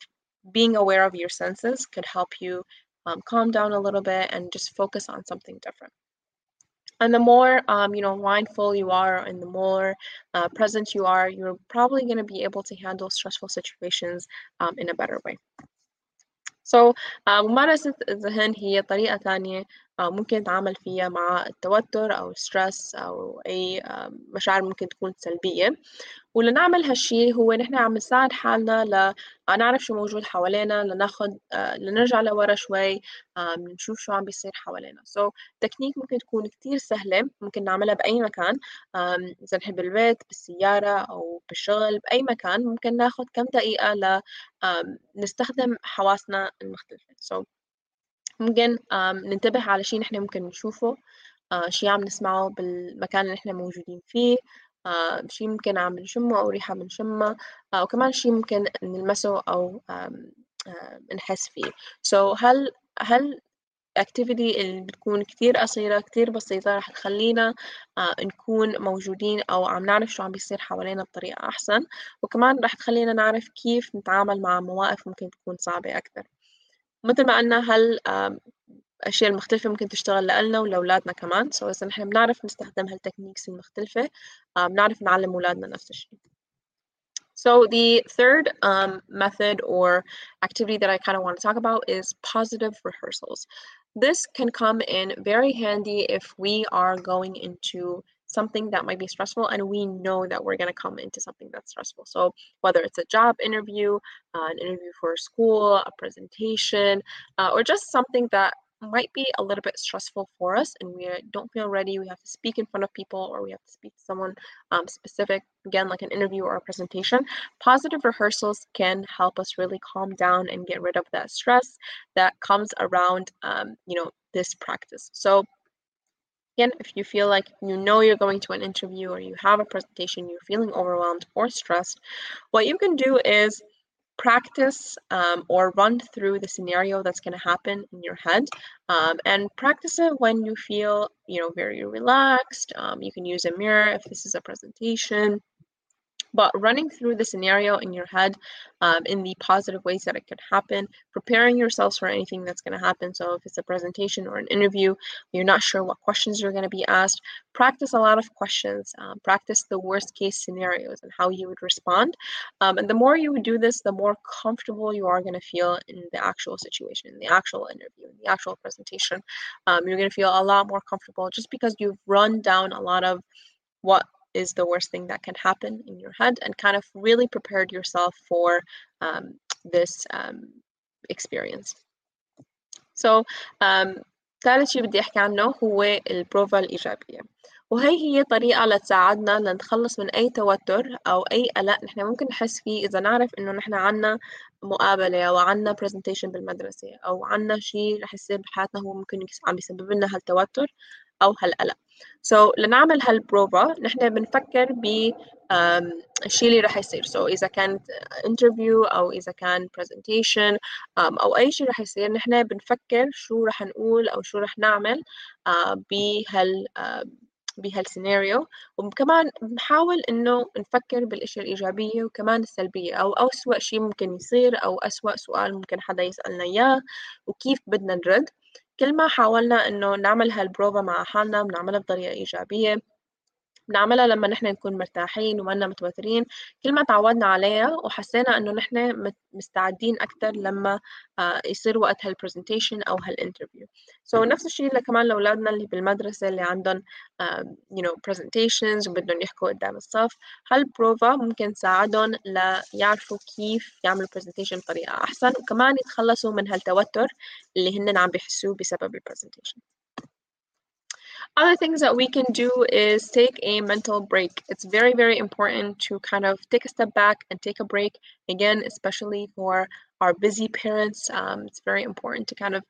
being aware of your senses could help you um, calm down a little bit and just focus on something different. And the more um, you know mindful you are, and the more uh, present you are, you're probably going to be able to handle stressful situations um, in a better way. So ممارسة الذهن هي طريقة ثانية ممكن نتعامل فيها مع التوتر أو الستريس أو أي مشاعر ممكن تكون سلبية. ولنعمل هالشي هو نحن عم نساعد حالنا لنعرف شو موجود حوالينا لناخد لنرجع لورا شوي نشوف شو عم بيصير حوالينا. سو so, تكنيك ممكن تكون كتير سهلة ممكن نعملها بأي مكان إذا نحب بالبيت بالسيارة أو بالشغل بأي مكان. ممكن ناخد كم دقيقة ل نستخدم حواسنا المختلفة. So, ممكن ننتبه على شي نحن ممكن نشوفه شي عم نسمعه بالمكان اللي نحن موجودين فيه آه شي ممكن عم نشمه أو ريحة بنشمها آه وكمان شي ممكن نلمسه أو آه نحس فيه. So هل هل activity اللي بتكون كتير قصيرة كتير بسيطة رح تخلينا آه نكون موجودين أو عم نعرف شو عم بيصير حوالينا بطريقة أحسن؟ وكمان رح تخلينا نعرف كيف نتعامل مع مواقف ممكن تكون صعبة أكثر مثل ما قلنا هل الأشياء المختلفة ممكن تشتغل لنا ولأولادنا كمان سو إذا نحن بنعرف نستخدم هالتكنيكس المختلفة بنعرف نعلم أولادنا نفس الشيء So the third um, method or activity that I kind of want to talk about is positive rehearsals. This can come in very handy if we are going into something that might be stressful and we know that we're going to come into something that's stressful. So whether it's a job interview, uh, an interview for school, a presentation, uh, or just something that might be a little bit stressful for us and we don't feel ready we have to speak in front of people or we have to speak to someone um, specific again like an interview or a presentation positive rehearsals can help us really calm down and get rid of that stress that comes around um, you know this practice so again if you feel like you know you're going to an interview or you have a presentation you're feeling overwhelmed or stressed what you can do is practice um, or run through the scenario that's going to happen in your head um, and practice it when you feel you know very relaxed um, you can use a mirror if this is a presentation but running through the scenario in your head um, in the positive ways that it could happen, preparing yourselves for anything that's going to happen. So, if it's a presentation or an interview, you're not sure what questions you're going to be asked, practice a lot of questions, um, practice the worst case scenarios and how you would respond. Um, and the more you would do this, the more comfortable you are going to feel in the actual situation, in the actual interview, in the actual presentation. Um, you're going to feel a lot more comfortable just because you've run down a lot of what is the worst thing that can happen in your head and kind of really prepared yourself for um, this um, experience. So um, ثالث شيء بدي أحكي عنه هو البروفا الإيجابية وهي هي طريقة لتساعدنا لنتخلص من أي توتر أو أي قلق نحن ممكن نحس فيه إذا نعرف إنه نحن عنا مقابلة أو عنا presentation بالمدرسة أو عنا شيء رح يصير بحياتنا هو ممكن عم بيسبب لنا هالتوتر أو هالقلق. سو so, لنعمل هالبروفا نحن بنفكر ب الشيء اللي رح يصير. سو so, إذا كانت انترفيو أو إذا كان presentation um, أو أي شيء رح يصير نحن بنفكر شو رح نقول أو شو رح نعمل uh, بهال uh, بهالسيناريو وكمان بنحاول إنه نفكر بالأشياء الإيجابية وكمان السلبية. أو أسوأ شيء ممكن يصير أو أسوأ سؤال ممكن حدا يسألنا إياه وكيف بدنا نرد. كل ما حاولنا إنه نعمل هالبروفا مع حالنا بنعملها بطريقة إيجابية بنعملها لما نحن نكون مرتاحين ومنا متوترين. كل ما تعودنا عليها وحسينا إنه نحن مستعدين أكثر لما يصير وقت هالبرزنتيشن أو هالانترفيو سو so, نفس الشيء كمان لأولادنا اللي بالمدرسة اللي عندهم يو نو برزنتيشنز وبدهم يحكوا قدام الصف. هالبروفا ممكن تساعدهم ليعرفوا كيف يعملوا برزنتيشن بطريقة أحسن وكمان يتخلصوا من هالتوتر اللي هن عم بيحسوه بسبب البرزنتيشن Other things that we can do is take a mental break. It's very, very important to kind of take a step back and take a break. Again, especially for our busy parents, um, it's very important to kind of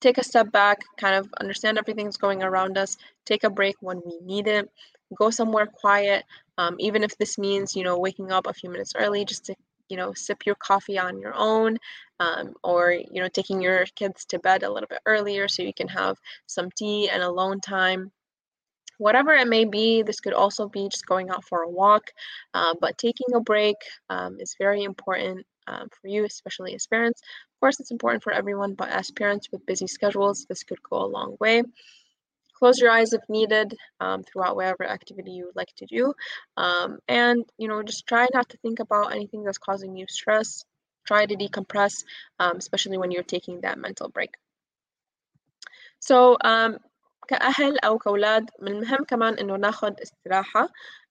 take a step back, kind of understand everything that's going around us, take a break when we need it, go somewhere quiet, um, even if this means, you know, waking up a few minutes early just to you know sip your coffee on your own um, or you know taking your kids to bed a little bit earlier so you can have some tea and alone time. Whatever it may be this could also be just going out for a walk uh, but taking a break um, is very important um, for you especially as parents. Of course it's important for everyone but as parents with busy schedules this could go a long way close your eyes if needed um, throughout whatever activity you would like to do um, and you know just try not to think about anything that's causing you stress try to decompress um, especially when you're taking that mental break So um, كأهل أو كأولاد من المهم كمان إنه ناخد استراحة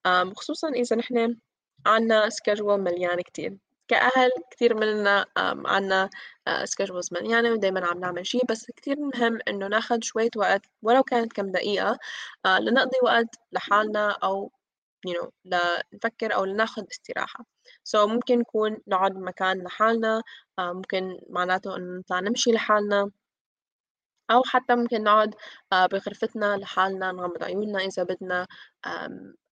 um, خصوصا إذا نحن عنا سكجول مليان كتير كأهل كتير مننا عنا سكجولز uh, مليانة ودايما عم نعمل شي بس كتير مهم إنه ناخد شوية وقت ولو كانت كم دقيقة uh, لنقضي وقت لحالنا أو you know لنفكر أو لناخد استراحة. So ممكن نكون نقعد بمكان لحالنا uh, ممكن معناته إنه نطلع نمشي لحالنا. أو حتى ممكن نقعد بغرفتنا لحالنا نغمض عيوننا إذا بدنا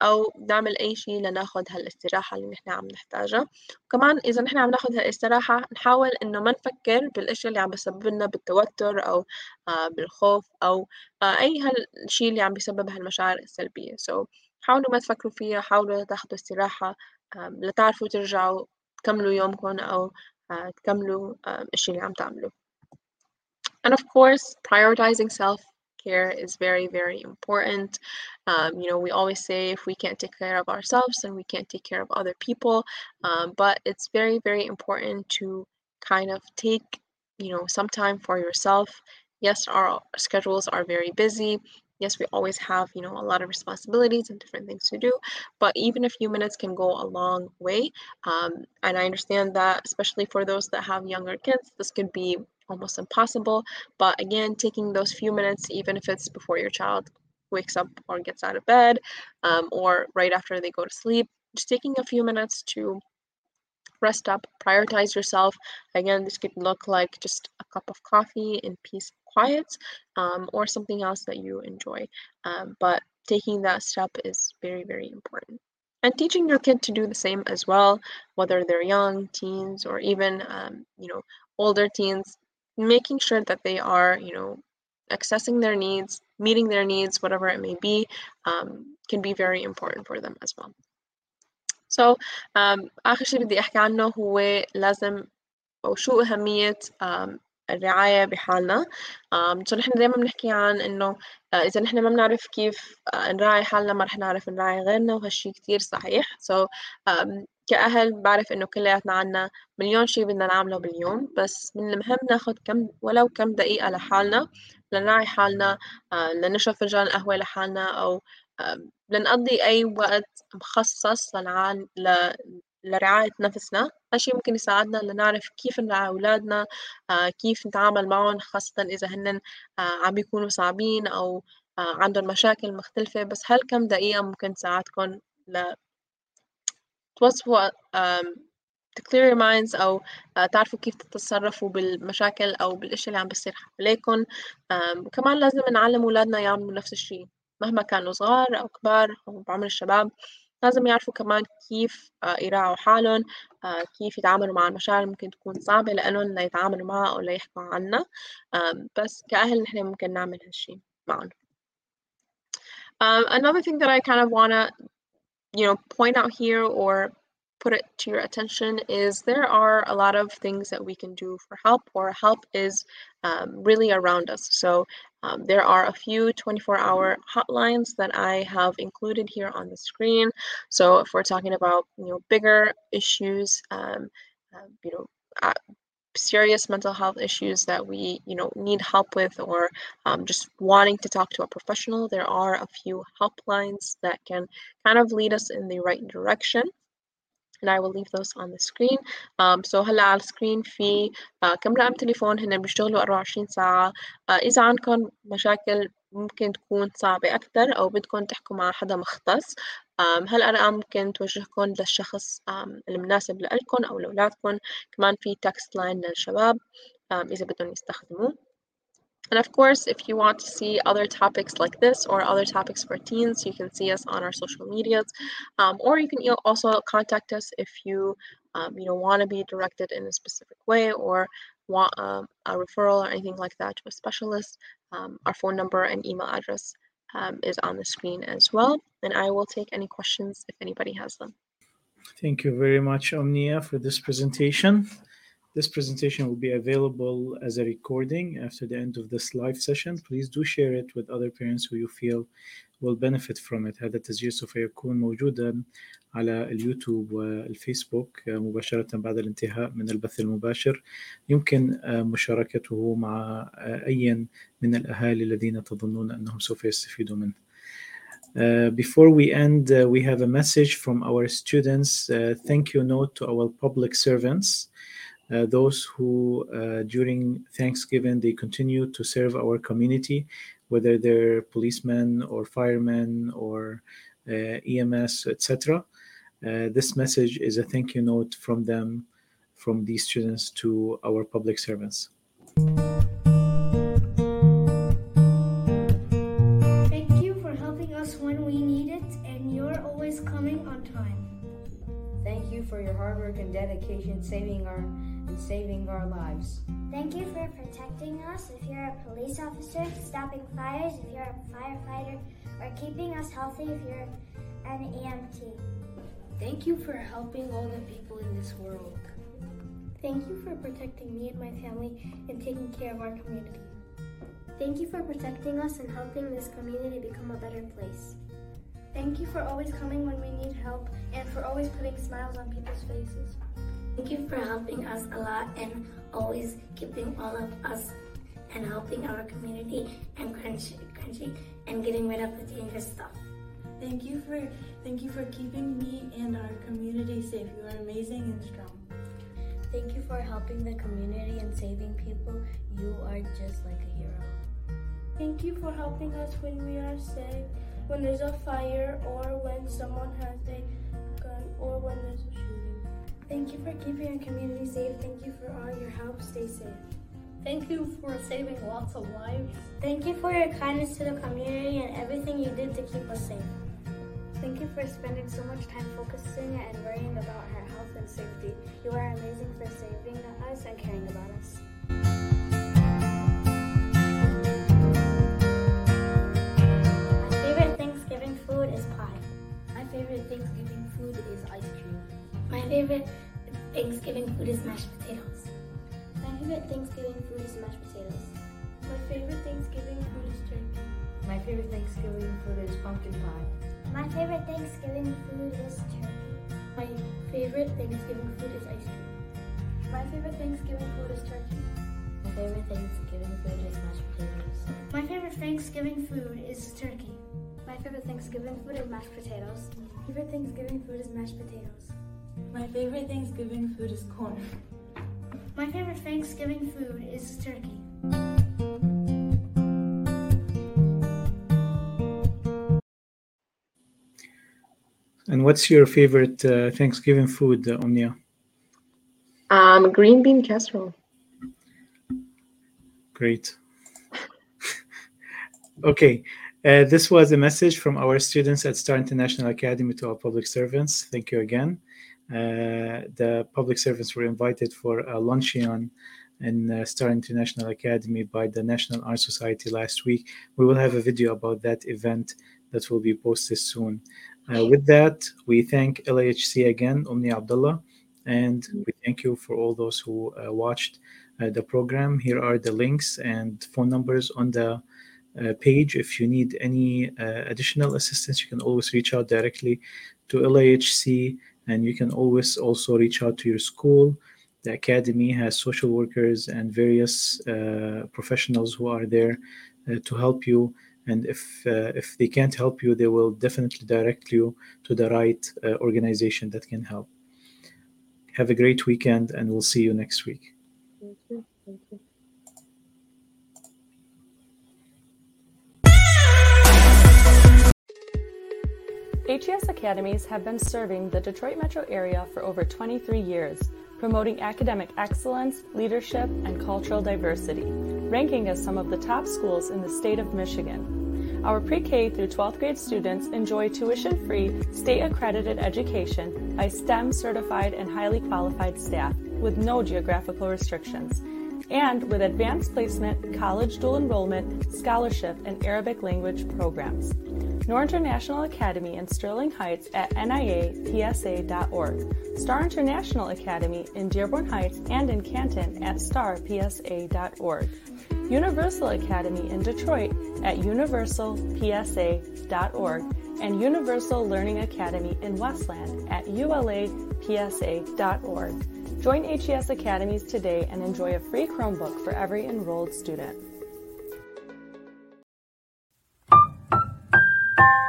أو نعمل أي شي لناخد هالاستراحة اللي نحن عم نحتاجها. وكمان إذا نحن عم ناخد هالاستراحة نحاول إنه ما نفكر بالأشياء اللي عم بسبب لنا بالتوتر أو بالخوف أو أي هالشي اللي عم بيسبب هالمشاعر السلبية. So حاولوا ما تفكروا فيها حاولوا تاخدوا استراحة لتعرفوا ترجعوا تكملوا يومكم أو تكملوا الشي اللي عم تعملوه. And of course, prioritizing self care is very, very important. Um, you know, we always say if we can't take care of ourselves, then we can't take care of other people. Um, but it's very, very important to kind of take, you know, some time for yourself. Yes, our schedules are very busy. Yes, we always have, you know, a lot of responsibilities and different things to do, but even a few minutes can go a long way. Um, and I understand that, especially for those that have younger kids, this could be almost impossible. But again, taking those few minutes, even if it's before your child wakes up or gets out of bed um, or right after they go to sleep, just taking a few minutes to rest up, prioritize yourself. Again, this could look like just a cup of coffee in peace and quiet um, or something else that you enjoy. Um, but taking that step is very, very important. And teaching your kid to do the same as well, whether they're young, teens, or even, um, you know, older teens, making sure that they are, you know, accessing their needs, meeting their needs, whatever it may be, um, can be very important for them as well. So um, آخر شيء بدي أحكي عنه هو لازم أو شو أهمية um, الرعاية بحالنا um, so نحن دايما بنحكي عن إنه uh, إذا نحن ما بنعرف كيف uh, نراعي حالنا ما رح نعرف نراعي غيرنا وهالشي كتير صحيح so um, كأهل بعرف إنه كلياتنا عنا مليون شي بدنا نعمله باليوم بس من المهم ناخد كم ولو كم دقيقة لحالنا لنراعي حالنا uh, لنشرب فنجان قهوة لحالنا أو لنقضي أي وقت مخصص ل... لرعاية نفسنا. هالشي ممكن يساعدنا لنعرف كيف نرعى أولادنا آه كيف نتعامل معهم خاصة إذا هن آه عم بيكونوا صعبين أو آه عندهم مشاكل مختلفة. بس هل كم دقيقة ممكن تساعدكم توصفوا to clear your minds أو تعرفوا كيف تتصرفوا بالمشاكل أو بالأشياء اللي عم بتصير حواليكم وكمان لازم نعلم أولادنا يعملوا نفس الشيء مهما كانوا صغار أو كبار أو بعمر الشباب لازم يعرفوا كمان كيف يراعوا حالهم كيف يتعاملوا مع المشاعر ممكن تكون صعبة لإلهم لا يتعاملوا معها أو لا يحكوا عنها. بس كأهل نحن ممكن نعمل هالشي معهم Um, another thing that I kind of want to, you know, point out here or put it to your attention is there are a lot of things that we can do for help or help is um, really around us. So um, there are a few 24 hour hotlines that i have included here on the screen. So if we're talking about you know bigger issues um, uh, you know uh, serious mental health issues that we you know need help with or um, just wanting to talk to a professional there are a few helplines that can kind of lead us in the right direction and I will leave those on the screen um, so هلا على السكرين في uh, كم رقم تليفون هن بيشتغلوا 24 ساعة uh, إذا عندكم مشاكل ممكن تكون صعبة أكتر أو بدكم تحكوا مع حدا مختص um, هالأرقام ممكن توجهكم للشخص um, المناسب لإلكم أو لأولادكم كمان في تكست لاين للشباب um, إذا بدهم يستخدموه And of course, if you want to see other topics like this or other topics for teens, you can see us on our social medias, um, or you can also contact us if you, um, you know, want to be directed in a specific way or want um, a referral or anything like that to a specialist. Um, our phone number and email address um, is on the screen as well, and I will take any questions if anybody has them. Thank you very much, Omnia, for this presentation. This presentation will be available as a recording after the end of this live session. Please do share it with other parents who you feel will benefit from it. هذا التسجيل سوف يكون موجودا على اليوتيوب والفيسبوك مباشرة بعد الانتهاء من البث المباشر يمكن مشاركته مع أي من الأهالي الذين تظنون أنهم سوف يستفيدوا منه. Uh, before we end, uh, we have a message from our students. Uh, thank you note to our public servants, those who during Thanksgiving they continue to serve our community, whether they're policemen or firemen or EMS, etc. Uh, this message is a thank you note from them, from these students to our public servants. Thank you for helping us when we need it, and you're always coming on time. Thank you for your hard work and dedication saving our and saving our lives. Thank you for protecting us if you're a police officer, stopping fires if you're a firefighter, or keeping us healthy if you're an EMT. Thank you for helping all the people in this world. Thank you for protecting me and my family and taking care of our community. Thank you for protecting us and helping this community become a better place. Thank you for always coming when we need help and for always putting smiles on people's faces. Thank you for helping us a lot and always keeping all of us and helping our community and country, country and getting rid of the dangerous stuff. Thank you for thank you for keeping me and our community safe. You are amazing and strong. Thank you for helping the community and saving people. You are just like a hero. Thank you for helping us when we are sick when there's a fire or when someone has a gun or when there's a shooting. Thank you for keeping our community safe. Thank you for all your help. Stay safe. Thank you for saving lots of lives. Thank you for your kindness to the community and everything you did to keep us safe. Thank you for spending so much time focusing and worrying about our health and safety. You are amazing for saving us and caring about us. My favorite Thanksgiving food is pie. My favorite Thanksgiving food is ice cream. My favorite Thanksgiving food is mashed potatoes. My favorite Thanksgiving food is mashed potatoes. My favorite Thanksgiving food is turkey. My favorite Thanksgiving food is pumpkin pie. My favorite Thanksgiving food is turkey. My favorite Thanksgiving food is ice cream. My favorite Thanksgiving food is turkey. My favorite Thanksgiving food is mashed potatoes. My favorite Thanksgiving food is turkey. My favorite Thanksgiving food is mashed potatoes. My favorite Thanksgiving food is mashed potatoes. My favorite Thanksgiving food is corn. My favorite Thanksgiving food is turkey. And what's your favorite uh, Thanksgiving food, uh, Omnia? Um, green bean casserole. Great. okay. Uh, this was a message from our students at Star International Academy to our public servants. Thank you again. Uh, the public servants were invited for a luncheon in uh, Star International Academy by the National Art Society last week. We will have a video about that event that will be posted soon. Uh, with that, we thank LAHC again, Omnia Abdullah, and we thank you for all those who uh, watched uh, the program. Here are the links and phone numbers on the page. If you need any additional assistance, you can always reach out directly to LAHC and you can always also reach out to your school. The academy has social workers and various professionals who are there to help you. And if uh, if they can't help you, they will definitely direct you to the right uh, organization that can help. Have a great weekend, and we'll see you next week. Thank you. Thank you. HES Academies have been serving the Detroit metro area for over 23 years, promoting academic excellence, leadership, and cultural diversity, ranking as some of the top schools in the state of Michigan. Our pre K through 12th grade students enjoy tuition free, state accredited education by STEM certified and highly qualified staff with no geographical restrictions, and with advanced placement, college dual enrollment, scholarship, and Arabic language programs. Noor International Academy in Sterling Heights at niapsa.org, Star International Academy in Dearborn Heights and in Canton at starpsa.org, Universal Academy in Detroit at universalpsa.org, and Universal Learning Academy in Westland at ulapsa.org. Join HES Academies today and enjoy a free Chromebook for every enrolled student. thank you